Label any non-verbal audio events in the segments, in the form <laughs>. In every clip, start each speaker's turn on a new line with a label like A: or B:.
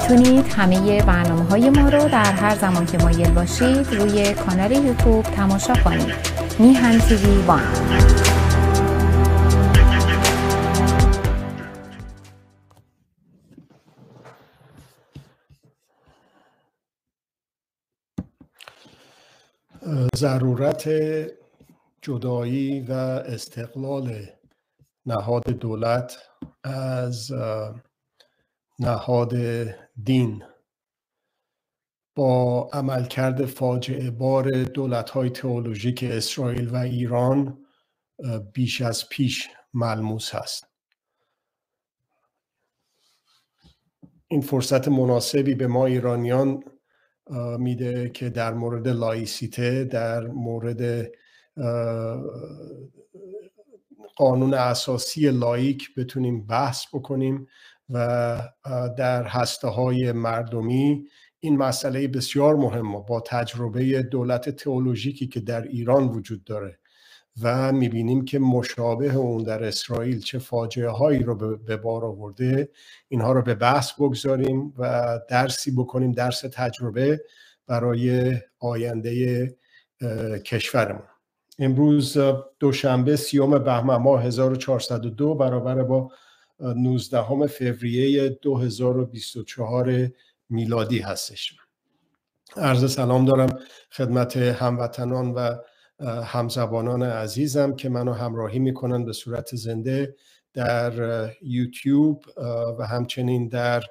A: می‌تونید همه برنامه های ما رو در هر زمان که مایل باشید روی کانال یوتیوب تماشا کنید. میهن تیوی وان
B: ضرورت جدایی و استقلال نهاد دولت از نهاد دین. با عملکرد فاجعه بار دولت های تئولوژیک اسرائیل و ایران بیش از پیش ملموس هست. این فرصت مناسبی به ما ایرانیان میده که در مورد لایسیته در مورد قانون اساسی لایک بتونیم بحث بکنیم. و در هسته های مردمی این مسئله بسیار مهم با تجربه دولت تئولوژیکی که در ایران وجود داره و می‌بینیم که مشابه اون در اسرائیل چه فاجعه هایی رو به بار آورده اینها رو به بحث بگذاریم و درسی بکنیم درس تجربه برای آینده کشورمون. امروز دوشنبه سیوم بهمن ماه 1402 برابر با 19 فوریه 2024 میلادی هستش. عرض سلام دارم خدمت هموطنان و همزبانان عزیزم که منو همراهی می‌کنن به صورت زنده در یوتیوب و همچنین در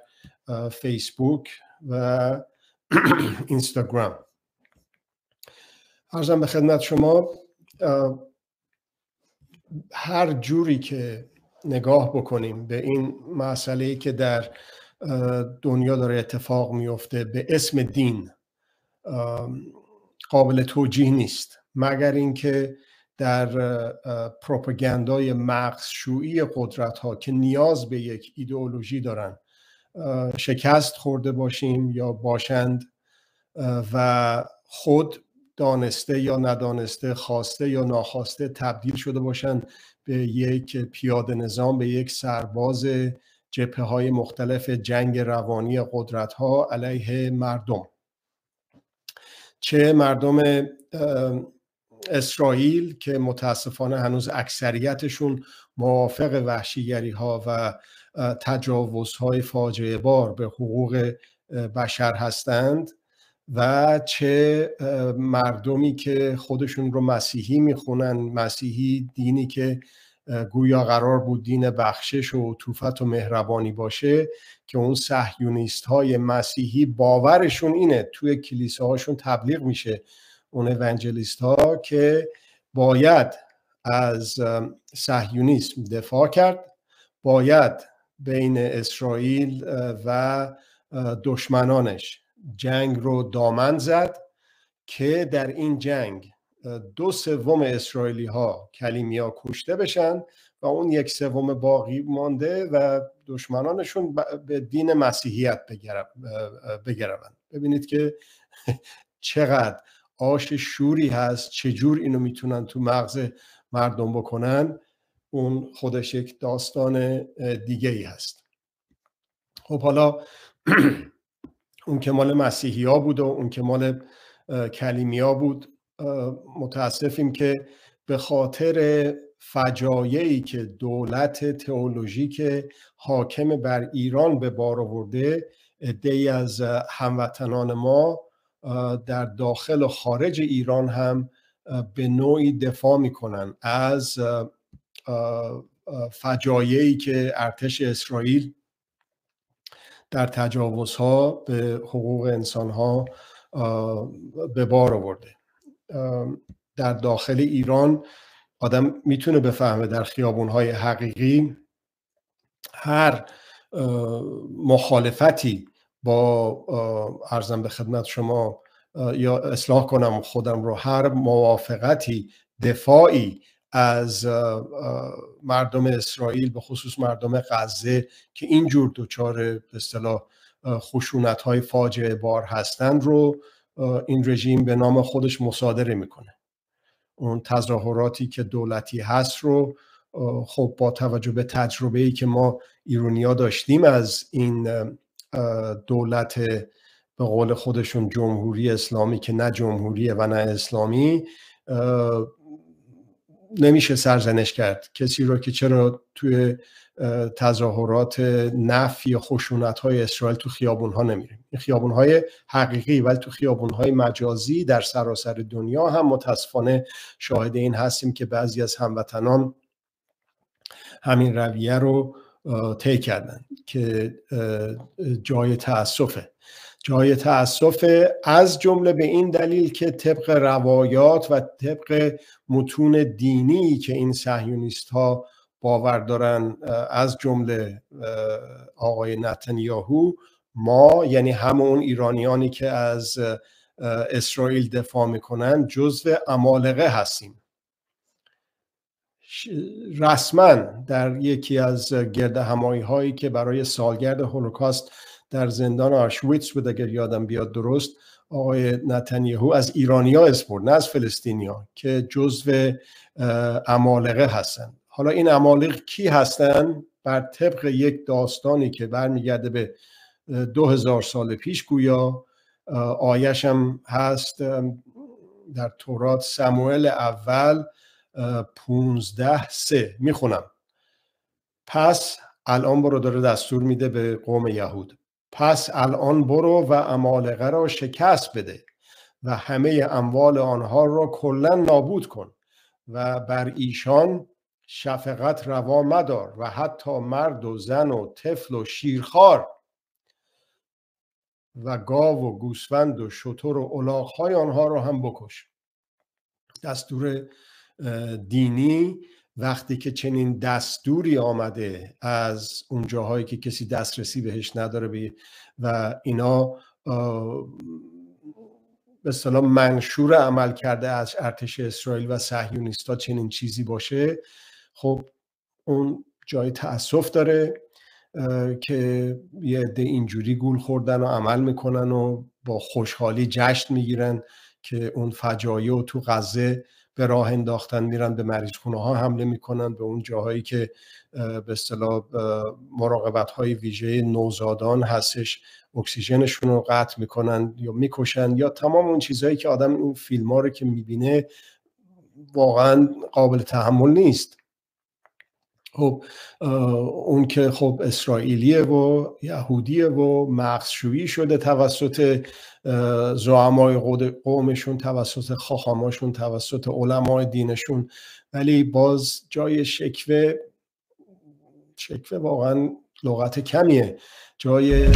B: فیسبوک و <clears throat> اینستاگرام. ارزم به خدمت شما هر جوری که نگاه بکنیم به این مسئله که در دنیا داره اتفاق میفته به اسم دین. قابل توجیه نیست. مگر اینکه در پروپاگاندای مغزشویی قدرت ها که نیاز به یک ایدئولوژی دارن شکست خورده باشیم یا باشند و خود دانسته یا ندانسته خواسته یا ناخواسته تبدیل شده باشند به یک پیاده نظام به یک سرباز جبهه های مختلف جنگ روانی قدرت ها علیه مردم. چه مردم اسرائیل که متاسفانه هنوز اکثریتشون موافق وحشیگری ها و تجاوزهای فاجعه بار به حقوق بشر هستند و چه مردمی که خودشون رو مسیحی می‌خونن. مسیحی دینی که گویا قرار بود دین بخشش و طوفت و مهربانی باشه که اون صهیونیست های مسیحی باورشون اینه توی کلیساهاشون تبلیغ میشه اون اونجلیست ها که باید از صهیونیسم دفاع کرد باید بین اسرائیل و دشمنانش جنگ رو دامن زد که در این جنگ دو سوم اسرائیلی ها کلیمیا کشته بشن و اون یک سوم باقی مانده و دشمنانشون به دین مسیحیت بگروند. ببینید که <laughs> چقدر آش شوری هست چجور اینو می‌تونن تو مغز مردم بکنن اون خودش یک داستان دیگه ای هست. خب حالا <clears throat> اون که مال مسیحی ها بود و اون که مال کلیمیا بود. متاسفیم که به خاطر فجایعی که دولت تئولوژیک حاکم بر ایران به بار آورده عدهای از هموطنان ما در داخل و خارج ایران هم به نوعی دفاع می‌کنن از فجایعی که ارتش اسرائیل در تجاوزها به حقوق انسانها به بار آورده. در داخل ایران آدم می‌تونه بفهمه در خیابونهای حقیقی هر مخالفتی با ارزم به خدمت شما یا اصلاح کنم خودم رو هر موافقتی دفاعی از مردم اسرائیل به خصوص مردم غزه که اینجور دچار به اصطلاح خشونت های فاجعه بار هستند رو این رژیم به نام خودش مصادره می‌کنه. اون تظاهراتی که دولتی هست رو خب با توجه به تجربه ای که ما ایرونیا داشتیم از این دولت به قول خودشون جمهوری اسلامی که نه جمهوریه و نه اسلامی نمیشه سرزنش کرد. کسی رو که چرا توی تظاهرات نفی خشونت های اسرائیل تو خیابون ها نمیریم. این خیابون های حقیقی ولی تو خیابون های مجازی در سراسر دنیا هم متاسفانه شاهد این هستیم که بعضی از هموطنان همین رویه رو طی کردن که جای تاسفه جای تاسف از جمله به این دلیل که طبق روایات و طبق متون دینی که این صهیونیست ها باور دارن از جمله آقای نتانیاهو ما یعنی همون ایرانیانی که از اسرائیل دفاع می‌کنن جزو امالقه هستیم. رسما در یکی از گرد همایی هایی که برای سالگرد هولوکاست در زندان آشویتس بود اگر یادم بیاد درست آقای نتانیاهو از ایرانیا اسپورت نه از فلسطینیا که جزو امالقه هستن حالا این امالق کی هستن بر طبق یک داستانی که برمیگرده به دو هزار سال پیش گویا آیش هست. در تورات سموئل اول پونزده سه. می‌خونم. پس الان برو داره دستور میده به قوم یهود. پس الان برو و امالقه را شکست بده و همه اموال آنها را کلا نابود کن و بر ایشان شفقت روا مدار و حتی مرد و زن و طفل و شیرخوار و گاو و گوسفند و شتر و الاغهای آنها را هم بکش. دستور دینی وقتی که چنین دستوری آمده از اون جاهایی که کسی دسترسی بهش نداره و اینا به اصطلاح منشور عمل کرده از ارتش اسرائیل و صهیونیستا چنین چیزی باشه خب اون جای تاسف داره که یه عده اینجوری گول خوردن و عمل می‌کنن و با خوشحالی جشن می‌گیرن که اون فجایع و تو غزه به راه انداختن میرن به مریض خونه ها حمله می‌کنن به اون جاهایی که به اصطلاح مراقبت های ویژه نوزادان هستش اکسیژنشون رو قطع می‌کنن یا می‌کشن یا تمام اون چیزهایی که آدم اون فیلم ها رو که می‌بینه واقعا قابل تحمل نیست. خب اون که خب اسرائیلیه و یهودیه و مغزشویی شده توسط زعمای قومشون توسط خاخاماشون توسط علمای دینشون. ولی باز جای شکوه شکوه واقعا لغت کمیه. جای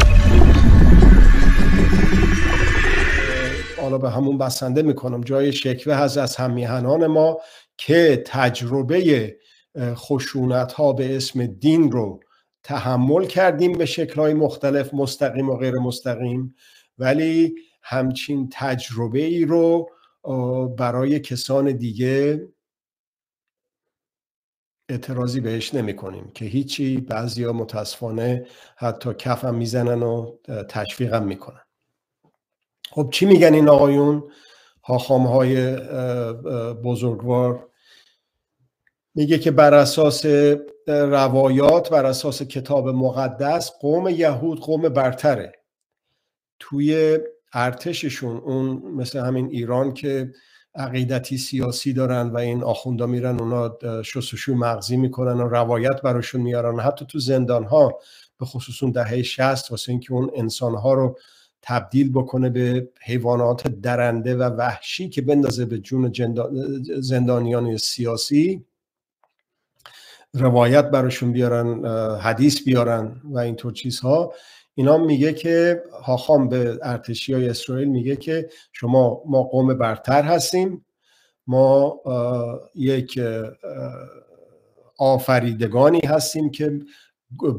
B: حالا به همون بسنده می‌کنم. جای شکوه هست از همیهنان ما که تجربه خشونت ها به اسم دین رو تحمل کردیم به شکل های مختلف مستقیم و غیر مستقیم. ولی همچین تجربه ای رو برای کسان دیگه اعتراضی بهش نمی کنیم که هیچی بعضی ها متاسفانه حتی کفم می‌زنن و تشویقم می‌کنن. خب چی میگن این آقایون؟ هاخام های بزرگوار میگه که بر اساس روایات بر اساس کتاب مقدس قوم یهود قوم برتره. توی ارتششون اون مثل همین ایران که عقیدتی سیاسی دارن و این آخوندا میرن اونا شستشو مغزی می‌کنن و روایت براشون میارن. حتی تو زندان ها به خصوص اون دهه 60 واسه اینکه اون انسان ها رو تبدیل بکنه به حیوانات درنده و وحشی که بندازه به جون زندانیان سیاسی روایت براشون بیارن حدیث بیارن و اینطور چیزها. اینا میگه که هاخام به ارتشی های اسرائیل میگه که شما ما قوم برتر هستیم. ما یک آفریدگانی هستیم که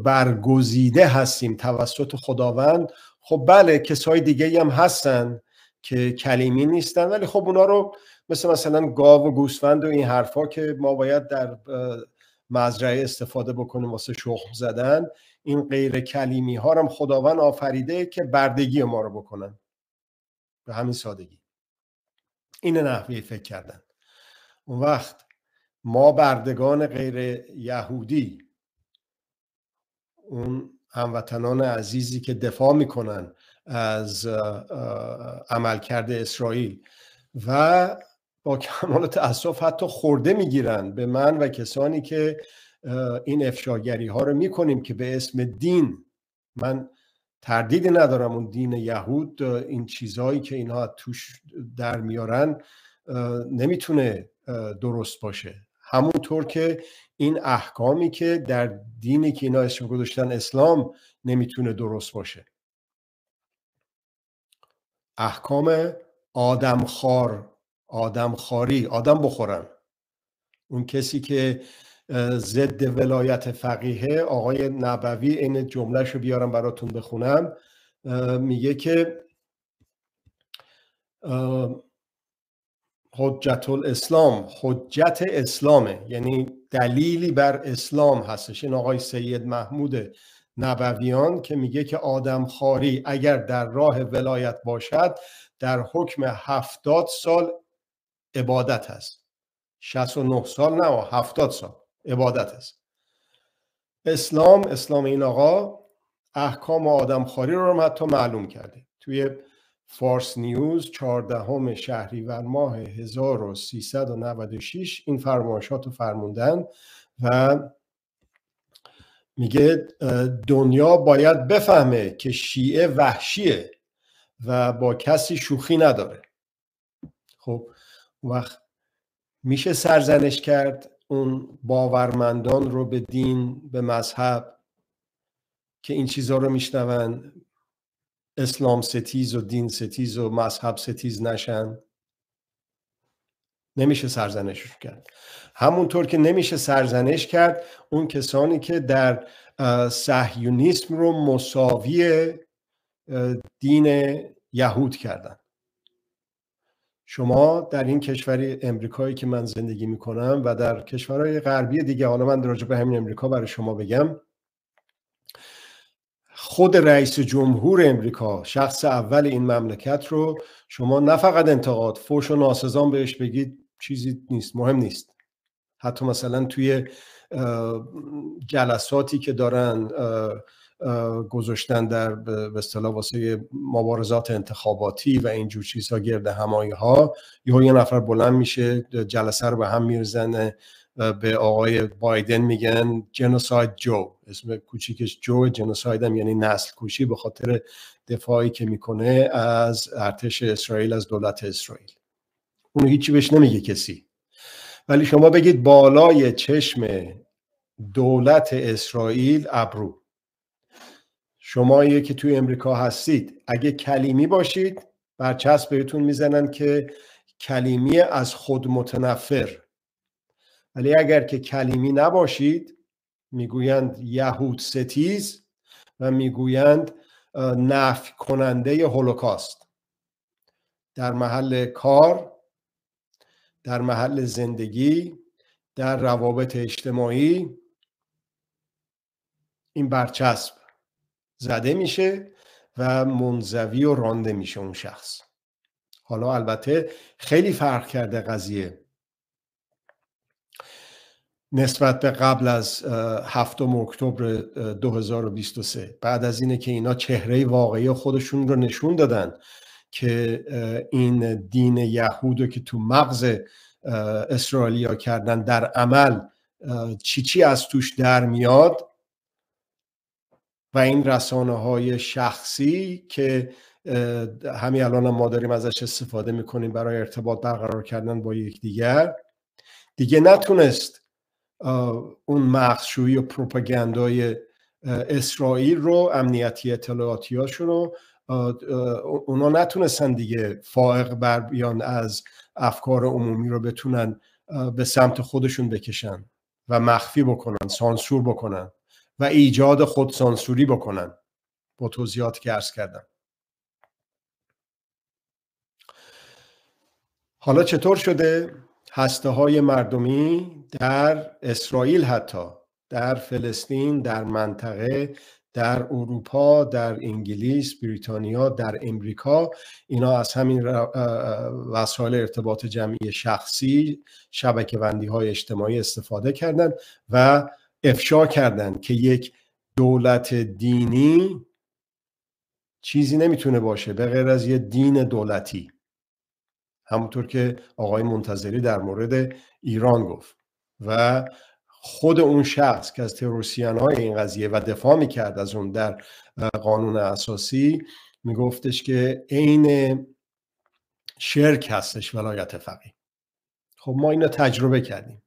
B: برگزیده هستیم توسط خداوند. خب بله کسای دیگه هم هستن که کلیمی نیستن ولی خب اونا رو مثل مثلا گاو و گوسفند و این حرفا که ما باید در مزرعه استفاده بکنیم واسه شخم زدن. این غیر کلیمی ها هم خداوند آفریده که بردگی ما رو بکنن. به همین سادگی. این نحوه فکر کردن. اون وقت ما بردگان غیر یهودی اون هموطنان عزیزی که دفاع می‌کنن از عملکرد اسرائیل و با کمال تاسف حتی خورده می‌گیرن به من و کسانی که این افشاگری ها رو می‌کنیم که به اسم دین. من تردیدی ندارم اون دین یهود این چیزهایی که اینها توش در میارن نمی‌تونه درست باشه. همونطور که این احکامی که در دینی که اینا اسم گذاشتن اسلام نمی‌تونه درست باشه. احکام آدمخوار آدمخواری آدم بخورن. اون کسی که ضد ولایت فقیه آقای نبوی این جملهش رو بیارم براتون بخونم. میگه که حجت الاسلام حجت اسلامه. یعنی دلیلی بر اسلام هستش. این آقای سید محمود نبویان که میگه که آدم خاری اگر در راه ولایت باشد در حکم هفتاد سال عبادت هست. 69 سال نه 70 سال عبادت است اسلام اسلام این آقا احکام آدم خاری رو هم حتی معلوم کرده. توی فارس نیوز 14 شهریور ماه 1396 این فرمایشات رو فرموندن و میگه دنیا باید بفهمه که شیعه وحشیه و با کسی شوخی نداره. خب وقت میشه سرزنش کرد اون باورمندان رو به دین به مذهب که این چیزها رو میشنون. اسلام ستیز و دین ستیز و مذهب ستیز نشن. نمیشه سرزنش کرد. همونطور که نمیشه سرزنش کرد اون کسانی که در صهیونیسم رو مساوی دین یهود کردن. شما در این کشور امریکایی که من زندگی می‌کنم و در کشورهای غربی دیگه حالا من راجع به همین امریکا برای شما بگم. خود رئیس جمهور امریکا شخص اول این مملکت رو شما نه فقط انتقاد فوش و ناسزان بهش بگید چیزی نیست مهم نیست. حتی مثلا توی جلساتی که دارن گذاشتن در به اصطلاح واسه مبارزات انتخاباتی و اینجور چیزها گرد همایی ها یه نفر بلند میشه جلسه رو به هم میرزنه به آقای بایدن میگن جنوساید جو. اسم کوچیکش جو جنوساید هم یعنی نسل کوشی به خاطر دفاعی که می‌کنه از ارتش اسرائیل از دولت اسرائیل. اونو هیچی بهش نمیگه کسی. ولی شما بگید بالای چشم دولت اسرائیل ابرو. شما که توی امریکا هستید اگه کلیمی باشید برچسب بهتون می‌زنن که کلیمی از خود متنفر. ولی اگر که کلیمی نباشید می‌گویند یهود ستیز و می‌گویند نفی کننده هولوکاست. در محل کار در محل زندگی در روابط اجتماعی این برچسب. زده میشه و منزوی و رانده میشه اون شخص. حالا البته خیلی فرق کرده قضیه. نسبت به قبل از هفتم اکتبر 2023 بعد از اینه که اینا چهره واقعی خودشون رو نشون دادن که این دین یهود که تو مغز اسرائیلیا کردن در عمل چی چی از توش در میاد؟ و این رسانه های شخصی که همین الان ما داریم ازش استفاده می‌کنیم برای ارتباط برقرار کردن با یکدیگر. دیگه نتونست اون مخشویی و پروپاگاندای اسرائیل رو امنیتی اطلاعاتی رو اونا نتونستن دیگه فائق بر بیان از افکار عمومی رو بتونن به سمت خودشون بکشن و مخفی بکنن سانسور بکنن. و ایجاد خودسانسوری بکنن. با توضیحات که ارز کردم. حالا چطور شده؟ هسته های مردمی در اسرائیل حتی در فلسطین در منطقه در اروپا در انگلیس بریتانیا در امریکا. اینا از همین وسایل ارتباط جمعی شخصی شبکه وندی های اجتماعی استفاده کردند و افشا کردند که یک دولت دینی چیزی نمی‌تونه باشه به غیر از یه دین دولتی. همونطور که آقای منتظری در مورد ایران گفت. و خود اون شخص که از تروریسیان های این قضیه و دفاع می‌کرد از اون در قانون اساسی میگفتش که عین شرک هستش ولایت فقیه. خب ما اینو تجربه کردیم.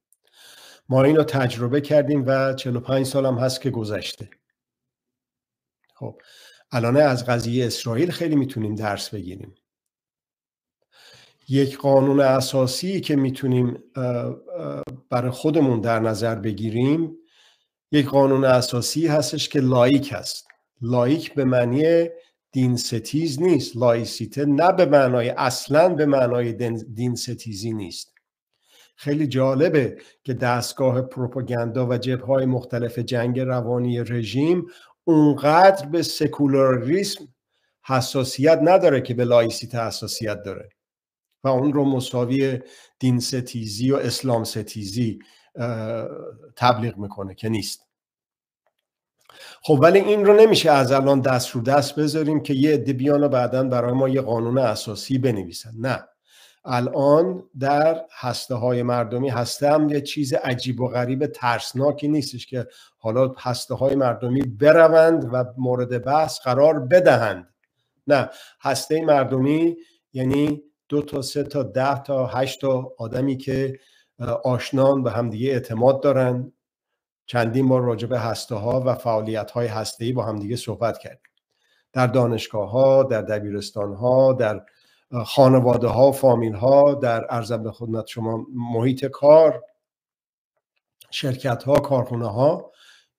B: ما اینو تجربه کردیم و 45 سال هم هست که گذشته. خب الان از قضیه اسرائیل خیلی می‌تونیم درس بگیریم. یک قانون اساسی که می‌تونیم برای خودمون در نظر بگیریم یک قانون اساسی هستش که لائیک هست. لائیک به معنی دین ستیز نیست. لایسیته نه به معنای اصلا به معنای دین ستیزی نیست. خیلی جالبه که دستگاه پروپاگاندا و جبهه‌های مختلف جنگ روانی رژیم اونقدر به سکولاریسم حساسیت نداره که به لایسیته حساسیت داره و اون رو مساوی دین ستیزی و اسلام ستیزی تبلیغ می‌کنه که نیست. خب ولی این رو نمیشه از الان دست رو دست بذاریم که یه عده بیان و بعدا برای ما یه قانون اساسی بنویسن. نه. الان در هسته های مردمی هسته هم یه چیز عجیب و غریب ترسناکی نیستش که حالا هسته های مردمی بروند و مورد بحث قرار بدهند. نه هسته مردمی یعنی دو تا سه تا ده تا هشت تا آدمی که آشنان به همدیگه اعتماد دارن. چندین بار راجع به هسته ها و فعالیت های هسته ای با همدیگه صحبت کردیم. در دانشگاه ها در دبیرستان ها در خانواده ها فامیل ها در ارزم به خدمت شما محیط کار شرکت ها کارخونه ها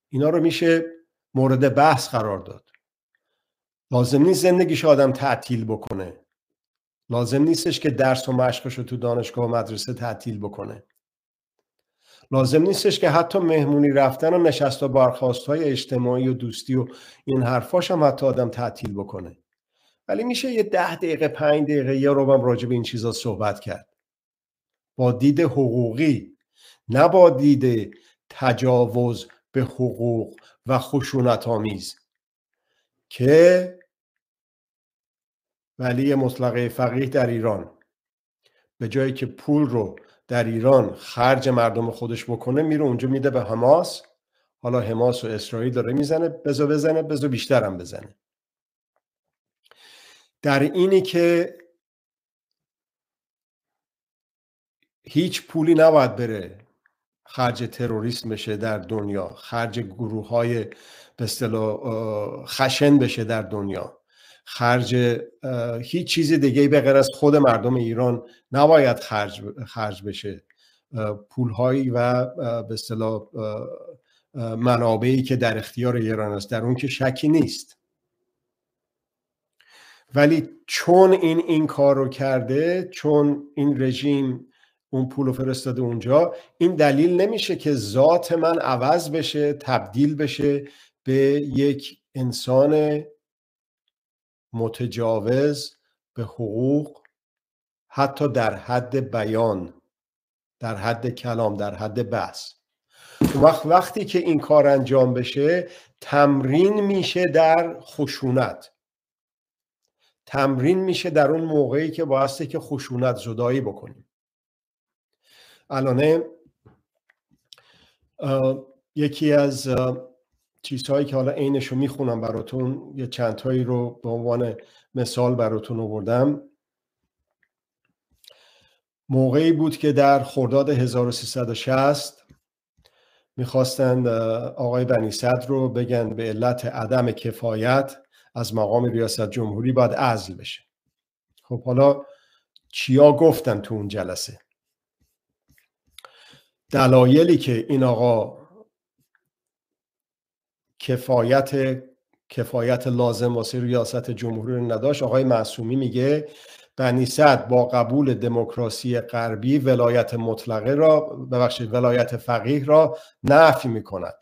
B: اینا رو میشه مورد بحث قرار داد. لازم نیست زندگیش آدم تعطیل بکنه. لازم نیستش که درس و مشقش رو تو دانشگاه و مدرسه تعطیل بکنه. لازم نیستش که حتی مهمونی رفتن و نشست و برخواست های اجتماعی و دوستی و این حرفاش هم حتی آدم تعطیل بکنه. ولی میشه یه ده دقیقه پنج دقیقه یه رو هم راجع به این چیزا صحبت کرد. با دید حقوقی نه با دید تجاوز به حقوق و خشونت آمیز که ولی مطلقه فقیه در ایران. به جایی که پول رو در ایران خرج مردم خودش بکنه میره اونجا میده به حماس. حالا حماس و اسرائیل داره می‌زنه بزا بزنه بزا بیشتر هم بزنه. در اینی که هیچ پولی نباید بره خرج تروریسم بشه در دنیا خرج گروه های به خشن بشه در دنیا. خرج هیچ چیز دیگه به غیر از خود مردم ایران نباید خرج, خرج بشه. پولهایی و به اصطلاح منابعی که در اختیار ایران است در اون که شکی نیست. ولی چون این این کار رو کرده چون این رژیم اون پول رو فرستاده اونجا این دلیل نمیشه که ذات من عوض بشه تبدیل بشه به یک انسان متجاوز به حقوق حتی در حد بیان در حد کلام در حد بحث. وقت وقتی که این کار انجام بشه تمرین میشه در خشونت. تمرین میشه در اون موقعی که بایسته که خشونت زدایی بکنیم. الانه یکی از چیزهایی که حالا عینش رو می‌خونم براتون یه چندهایی رو به عنوان مثال براتون آوردم. موقعی بود که در خرداد 1360 می‌خواستند آقای بنی صدر رو بگن به علت عدم کفایت از مقام ریاست جمهوری باید عزل بشه. خب حالا چیا گفتن تو اون جلسه؟ دلایلی که این آقا کفایت کفایت لازم واسه ریاست جمهوری رو نداشت آقای معصومی میگه بنی با قبول دموکراسی غربی ولایت مطلقه را ببخشید ولایت فقیه را نفی می‌کند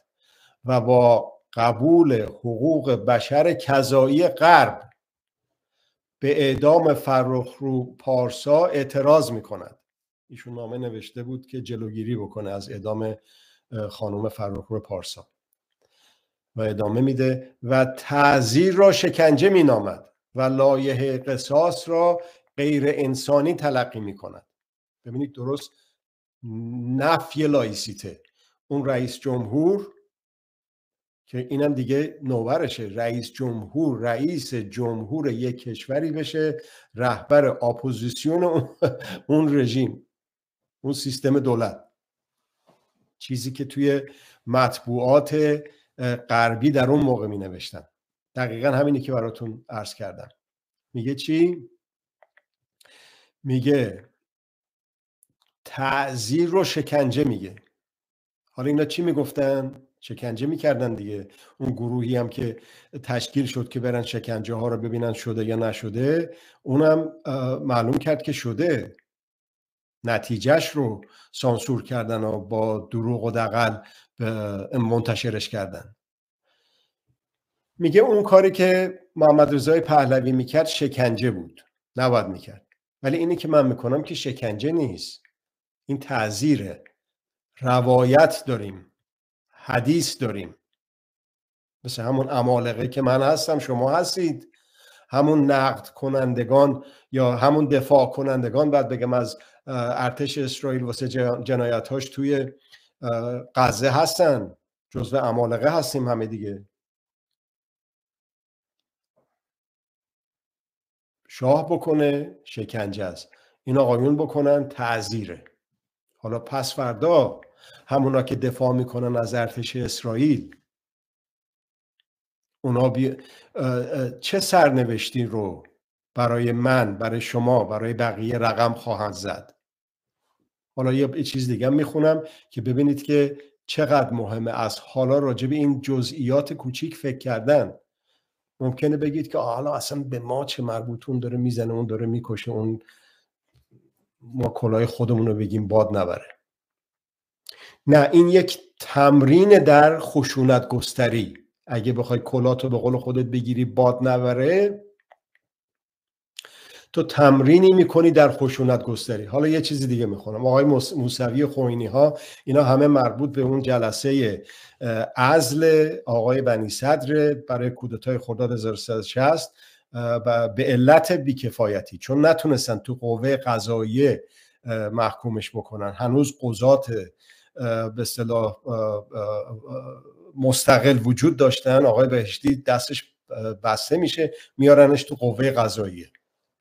B: و با قبول حقوق بشر کذایی غرب. به اعدام فرخ رو پارسا اعتراض می‌کند. ایشون نامه نوشته بود که جلوگیری بکنه از اعدام خانم فرخ رو پارسا. و ادامه میده و تعذیر را شکنجه مینامد و لایه قصاص را غیر انسانی تلقی می کند ببینید درست نفی لایسیته. اون رئیس جمهور که اینم دیگه نوبرشه. رئیس جمهور رئیس جمهور یک کشوری بشه رهبر اپوزیسیون اون رژیم اون سیستم دولت. چیزی که توی مطبوعات غربی در اون موقع می نوشتن دقیقا همینی که براتون عرض کردم. میگه چی؟ میگه تعذیر رو شکنجه میگه. حالا اینا چی می‌گفتن؟ شکنجه می‌کردن دیگه. اون گروهی هم که تشکیل شد که برن شکنجه ها رو ببینن شده یا نشده اونم معلوم کرد که شده. نتیجهش رو سانسور کردن و با دروغ و دقل منتشرش کردن. میگه اون کاری که محمد رضای پهلوی می‌کرد شکنجه بود. نباید می‌کرد. ولی اینی که من می‌کنم که شکنجه نیست. این تعذیره روایت داریم. حدیث داریم. مثل همون امالقه که من هستم شما هستید. همون نقد کنندگان یا همون دفاع کنندگان بعد بگم از ارتش اسرائیل واسه جنایتاش توی غزه هستن. جزو امالقه هستیم همه دیگه. شاه بکنه شکنجه است. این آقایون بکنن تعذیره. حالا پس فردا همونا که دفاع می‌کنن از ارتش اسرائیل. اونا بی... چه سرنوشتی رو برای من برای شما برای بقیه رقم خواهند زد؟ حالا یه چیز دیگه می‌خونم که ببینید که چقدر مهمه از حالا راجع به این جزئیات کوچیک فکر کردن. ممکنه بگید که حالا اصلا به ما چه مربوط اون داره می‌زنه اون داره می‌کشه اون ما کلاه خودمون رو بگیم باد نبره. نه این یک تمرین در خشونت گستری اگه بخوای کلاتو به قول خودت بگیری باد نبره تو تمرینی می‌کنی در خشونت گستری حالا یه چیزی دیگه می‌خونم. آقای موسوی خوینی ها اینا همه مربوط به اون جلسه ازل آقای بنی صدر برای کودتای خرداد 1360 و به علت بیکفایتی. چون نتونستن تو قوه قضاییه محکومش بکنن. هنوز قضات به اصطلاح مستقل وجود داشتن. آقای بهشتی دستش بسته میشه میارنش تو قوه قضاییه.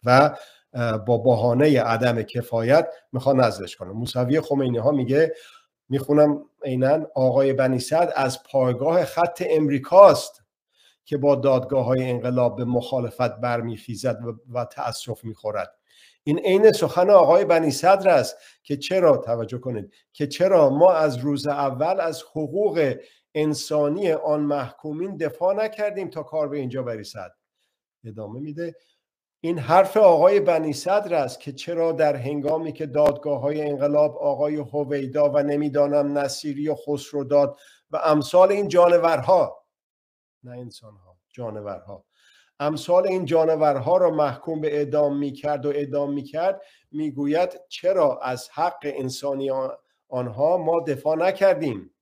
B: و با بهانه عدم کفایت می‌خوان نزدش کنه موسوی خمینی ها میگه می‌خونم عینا آقای بنی صد از پایگاه خط امریکاست که با دادگاه های انقلاب به مخالفت برمیخیزد و, و تأسف می‌خورد. این عین سخن آقای بنی صدر است که چرا توجه کنید که چرا ما از روز اول از حقوق انسانی آن محکومین دفاع نکردیم تا کار به اینجا برسد؟ ادامه میده. این حرف آقای بنی صدر است که چرا در هنگامی که دادگاه های انقلاب آقای هویدا و نمی‌دانم نصیری و خسرو داد و امثال این جانورها نه انسانها جانورها. امثال این جانورها را محکوم به اعدام می کرد و اعدام می کرد می گوید چرا از حق انسانی آنها ما دفاع نکردیم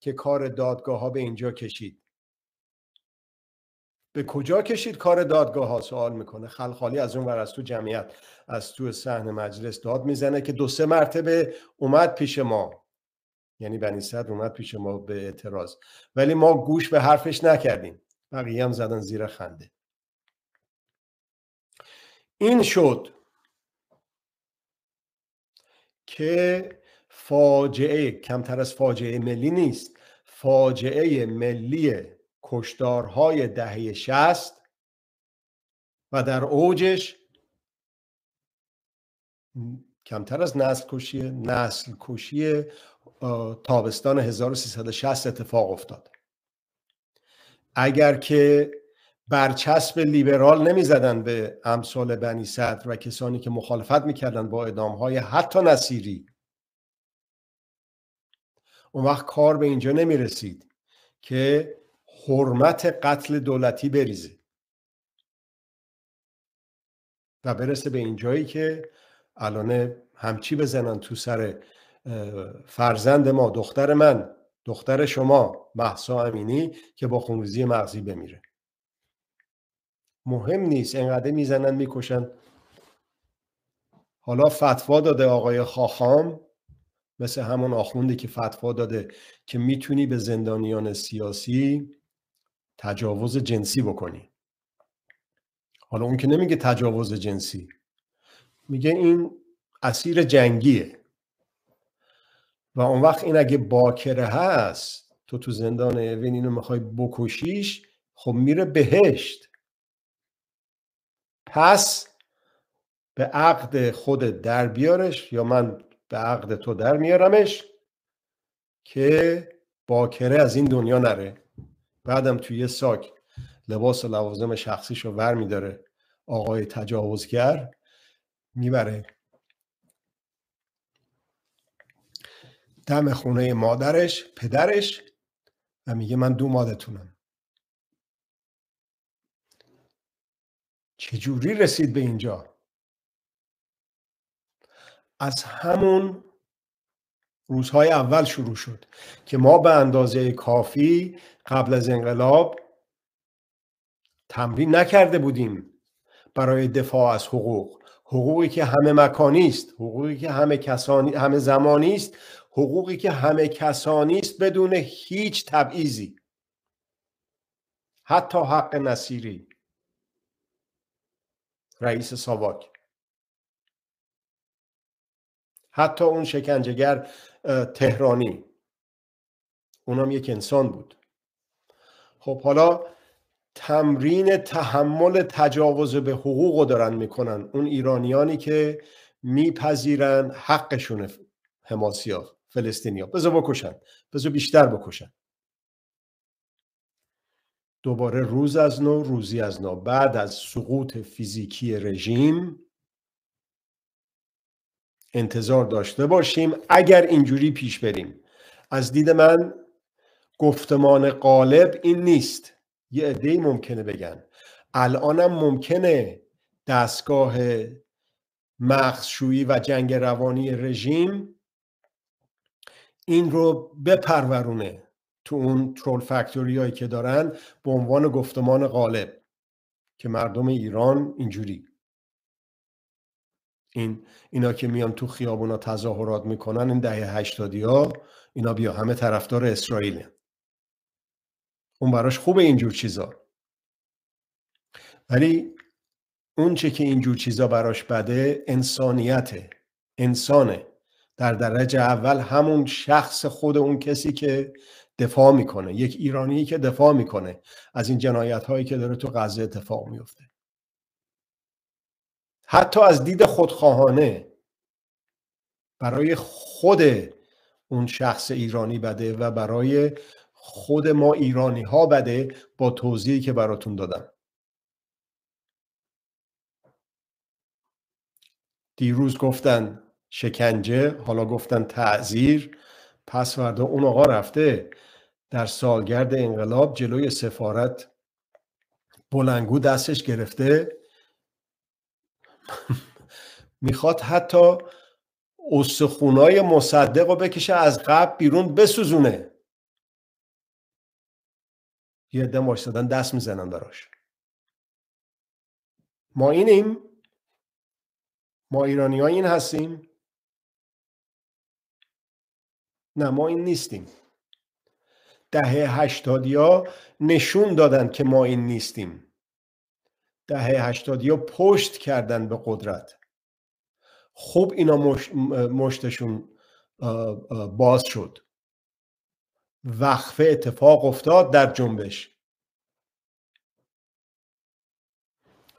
B: که کار دادگاه ها به اینجا کشید؟ به کجا کشید کار دادگاه ها سوال می‌کنه. خلخالی از اون ور از تو جمعیت از تو صحن مجلس داد می‌زنه که دو سه مرتبه اومد پیش ما. یعنی بنی صدر اومد پیش ما به اعتراض. ولی ما گوش به حرفش نکردیم. بقیه هم زدن زیر خنده. این شد که فاجعه کمتر از فاجعه ملی نیست فاجعه ملی کشدارهای دهه شست و در اوجش کمتر از نسل کشی نسل کشی تابستان 1360 اتفاق افتاد. اگر که برچسب لیبرال نمی‌زدن به امثال بنی صدر و کسانی که مخالفت می‌کردن با ادام های حتی نصیری. اون وقت کار به اینجا نمی رسید که حرمت قتل دولتی بریزه. و برسه به اینجایی که الان همچی بزنن تو سر فرزند ما دختر من دختر شما محسا امینی که با خونریزی مغزی بمیره. مهم نیست انقدر می‌زنن می‌کشن. حالا فتوا داده آقای خاخام مثل همون آخوندی که فتوا داده که می‌تونی به زندانیان سیاسی تجاوز جنسی بکنی. حالا اون که نمیگه تجاوز جنسی میگه این اسیر جنگیه. و اون وقت این اگه باکره هست تو تو زندان اوین اینو می‌خوای بکشیش خب میره بهشت. پس به عقد خود در بیارش یا من به عقد تو در میارمش که باکره از این دنیا نره. بعدم توی یه ساک لباس و لوازم شخصیشو ور میداره. آقای تجاوزگر می‌بره. دم خونه مادرش پدرش و میگه من دو مادتونم. چجوری رسید به اینجا؟ از همون روزهای اول شروع شد که ما به اندازه کافی قبل از انقلاب تمرین نکرده بودیم برای دفاع از حقوق. حقوقی که همه مکانی است حقوقی که همه کسانی همه زمانی است حقوقی که همه کسانی است بدون هیچ تبعیضی. حتی حق نصیری. رئیس ساواک. حتی اون شکنجهگر تهرانی. اونم یک انسان بود. خب حالا تمرین تحمل تجاوز به حقوق دارن می‌کنن اون ایرانیانی که میپذیرن حقشونه حماسیا فلسطینیا بذار بکشن. بذار بیشتر بکشن. دوباره روز از نو روزی از نو. بعد از سقوط فیزیکی رژیم انتظار داشته باشیم. اگر اینجوری پیش بریم. از دید من گفتمان قالب این نیست. یه عده ممکنه بگن الانم ممکنه دستگاه مغزشویی و جنگ روانی رژیم این رو بپرورونه. تو اون ترول فکتوری هایی که دارن به عنوان گفتمان غالب که مردم ایران اینجوری. این اینا که میان تو خیابونا تظاهرات می‌کنن این دهه هشتادی ها اینا بیا همه طرفدار اسرائیل اون براش خوبه اینجور چیزا. ولی اون چه که اینجور چیزا براش بده انسانیته. انسانه. در درجه اول همون شخص خود اون کسی که دفاع می‌کنه. یک ایرانی که دفاع می‌کنه از این جنایت هایی که داره تو غزه اتفاق میفته حتی از دید خودخواهانه برای خود اون شخص ایرانی بده و برای خود ما ایرانی ها بده با توضیحی که براتون دادم. دیروز گفتن شکنجه حالا گفتن تعذیر. پس فردا اون آقا رفته در سالگرد انقلاب جلوی سفارت بلنگو دستش گرفته. می‌خواد حتی استخونای مصدق رو بکشه از قبل بیرون بسوزونه. یه عده دادن دست می‌زنن براش. ما اینیم. ما ایرانی ها این هستیم. نه ما این نیستیم. دهه هشتادی ها نشون دادن که ما این نیستیم. دهه هشتادی ها پشت کردن به قدرت. خوب اینا مشتشون باز شد. وقفه اتفاق افتاد در جنبش.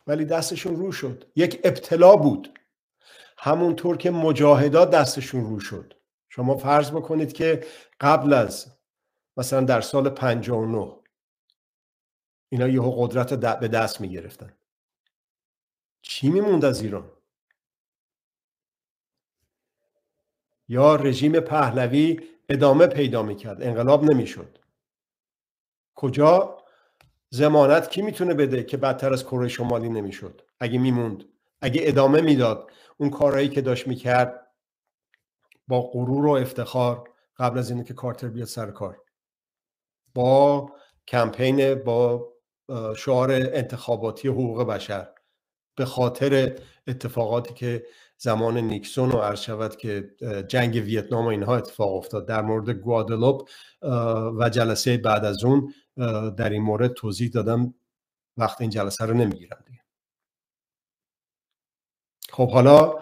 B: ولی دستشون رو شد. یک ابتلا بود. همونطور که مجاهدا دستشون رو شد. شما فرض بکنید که قبل از مثلا در سال 59 اینا یهو قدرت به دست می گرفتن چی میموند از ایران؟ یا رژیم پهلوی ادامه پیدا می‌کرد انقلاب نمی‌شد. کجا؟ زمانت کی می‌تونه بده که بدتر از کره شمالی نمی‌شد؟ اگه میموند اگه ادامه می‌داد اون کارهایی که داشت می‌کرد با غرور و افتخار قبل از اینکه کارتر بیاد سر کار. با کمپین با شعار انتخاباتی حقوق بشر. به خاطر اتفاقاتی که زمان نیکسون و عرض شود که جنگ ویتنام و اینها اتفاق افتاد. در مورد گوادلوپ و جلسه بعد از اون در این مورد توضیح دادم. وقت این جلسه رو نمی‌گیرم دیگه. خب حالا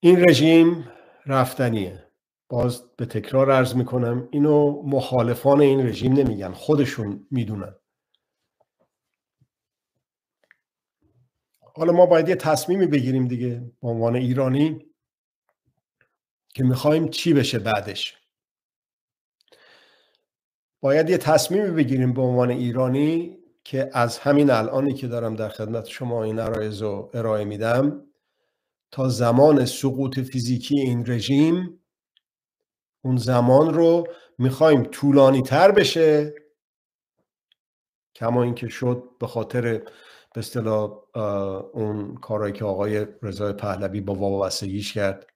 B: این رژیم رفتنیه. باز به تکرار عرض می‌کنم اینو مخالفان این رژیم نمیگن خودشون می‌دونن. حالا ما باید یه تصمیمی بگیریم دیگه به عنوان ایرانی که می‌خوایم چی بشه بعدش. باید یه تصمیمی بگیریم به عنوان ایرانی که از همین الانی که دارم در خدمت شما این عرایز رو ارائه میدم تا زمان سقوط فیزیکی این رژیم اون زمان رو می‌خوایم طولانی تر بشه. کما اینکه شد به خاطر به اصطلاح اون کارهایی که آقای رضای پهلوی با وابستگیش کرد.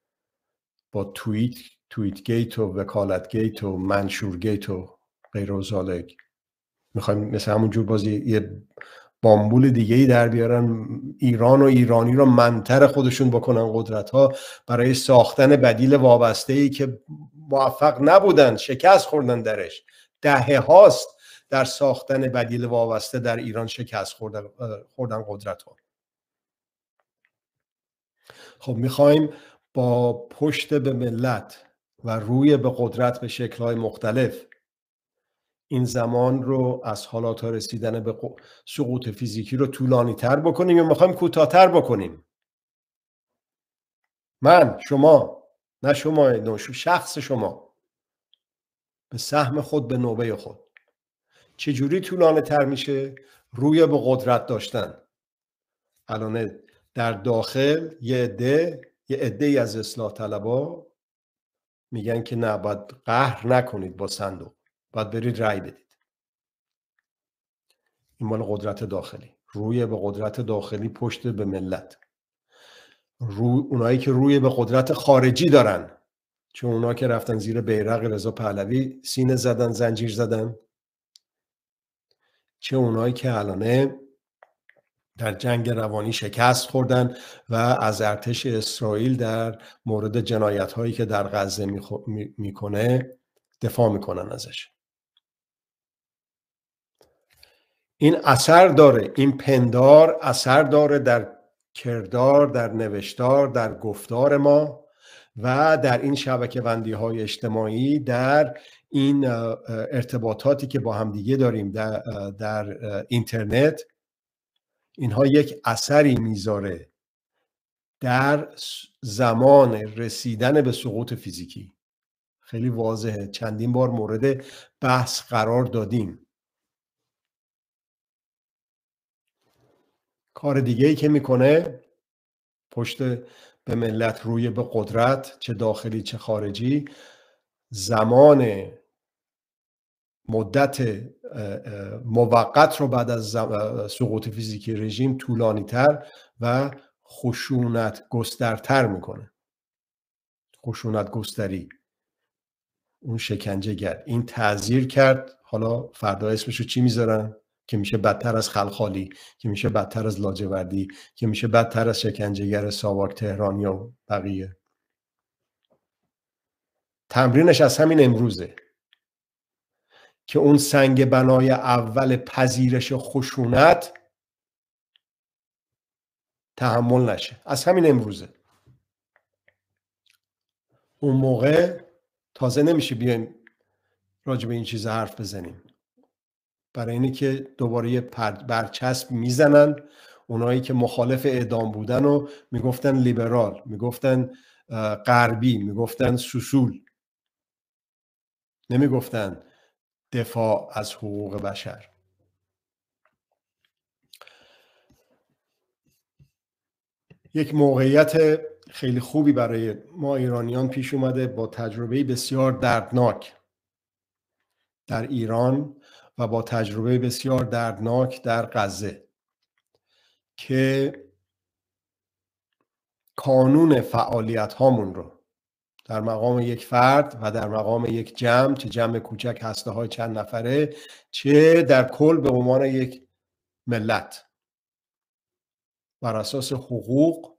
B: با توییت توییت گیت و وکالت گیت و منشور گیت و غیر و می‌خوایم مثل همونجور بازی یه بامبول دیگه ای در بیارن. ایران و ایرانی رو منتر خودشون بکنن قدرت ها برای ساختن بدیل وابسته ای که موفق نبودن شکست خوردن درش. دهه هاست در ساختن بدیل وابسته در ایران شکست خوردن, خوردن قدرت ها خب می‌خوایم با پشت به ملت و روی به قدرت به شکلهای مختلف این زمان رو از حالات رسیدن به سقوط فیزیکی رو طولانی تر بکنیم یا می‌خوایم کوتاهتر بکنیم؟ من شما نه شما شخص شما. به سهم خود به نوبه خود. چجوری طولانی تر میشه؟ روی به قدرت داشتن. الان در داخل یه عده یه عده از اصلاح طلبا میگن که نه باید قهر نکنید با صندوق. باید برید رأی بدید. این مال قدرت داخلی. روی به قدرت داخلی پشت به ملت. رو اونایی که روی به قدرت خارجی دارن. چون اونا که رفتن زیر بیرق رضا پهلوی سینه زدن زنجیر زدن. چه اونایی که الانه در جنگ روانی شکست خوردن و از ارتش اسرائیل در مورد جنایت هایی که در غزه می‌کنه دفاع می‌کنن ازش. این اثر داره این پندار اثر داره در کردار در نوشتار در گفتار ما و در این شبکه بندی های اجتماعی در این ارتباطاتی که با همدیگه داریم در, در اینترنت. اینها یک اثری می‌ذاره در زمان رسیدن به سقوط فیزیکی. خیلی واضحه. چندین بار مورد بحث قرار دادیم. کار دیگه ای که می‌کنه پشت به ملت روی به قدرت چه داخلی چه خارجی زمان مدت موقت رو بعد از سقوط فیزیکی رژیم طولانی تر و خشونت گسترتر می‌کنه. خشونت گستری. اون شکنجه گر این تعذیر کرد. حالا فردا اسمشو چی می‌ذارن؟ که میشه بدتر از خلخالی که میشه بدتر از لاجوردی که میشه بدتر از شکنجهگر ساواک تهرانی و بقیه. تمرینش از همین امروزه. که اون سنگ بنای اول پذیرش خشونت تحمل نشه. از همین امروزه. اون موقع تازه نمیشه بیایم راجع به این چیز حرف بزنیم. برای اینه که دوباره برچسب می‌زنن اونایی که مخالف اعدام بودن و می‌گفتن لیبرال می‌گفتن غربی می‌گفتن سوسول. نمی‌گفتن دفاع از حقوق بشر. یک موقعیت خیلی خوبی برای ما ایرانیان پیش اومده با تجربه بسیار دردناک. در ایران و با تجربه بسیار دردناک در غزه که کانون فعالیت هامون رو در مقام یک فرد و در مقام یک جمع چه جمع کوچک هسته های چند نفره چه در کل به عنوان یک ملت. بر اساس حقوق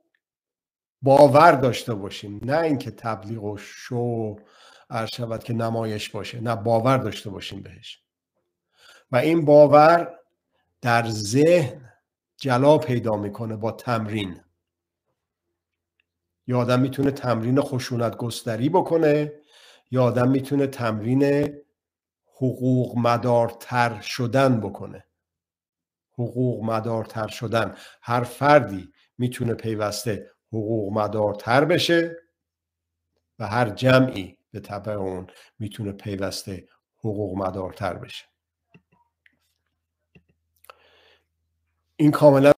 B: باور داشته باشیم. نه اینکه تبلیغ و شو عرض شود که نمایش باشه نه باور داشته باشیم بهش. و این باور در ذهن جلا پیدا می‌کنه با تمرین. یا آدم می‌تونه تمرین خشونت گستری بکنه یا آدم می‌تونه تمرین حقوق مدارتر شدن بکنه. حقوق مدارتر شدن. هر فردی می‌تونه پیوسته حقوق مدارتر بشه و هر جمعی به طبع اون می‌تونه پیوسته حقوق مدارتر بشه. این کاملا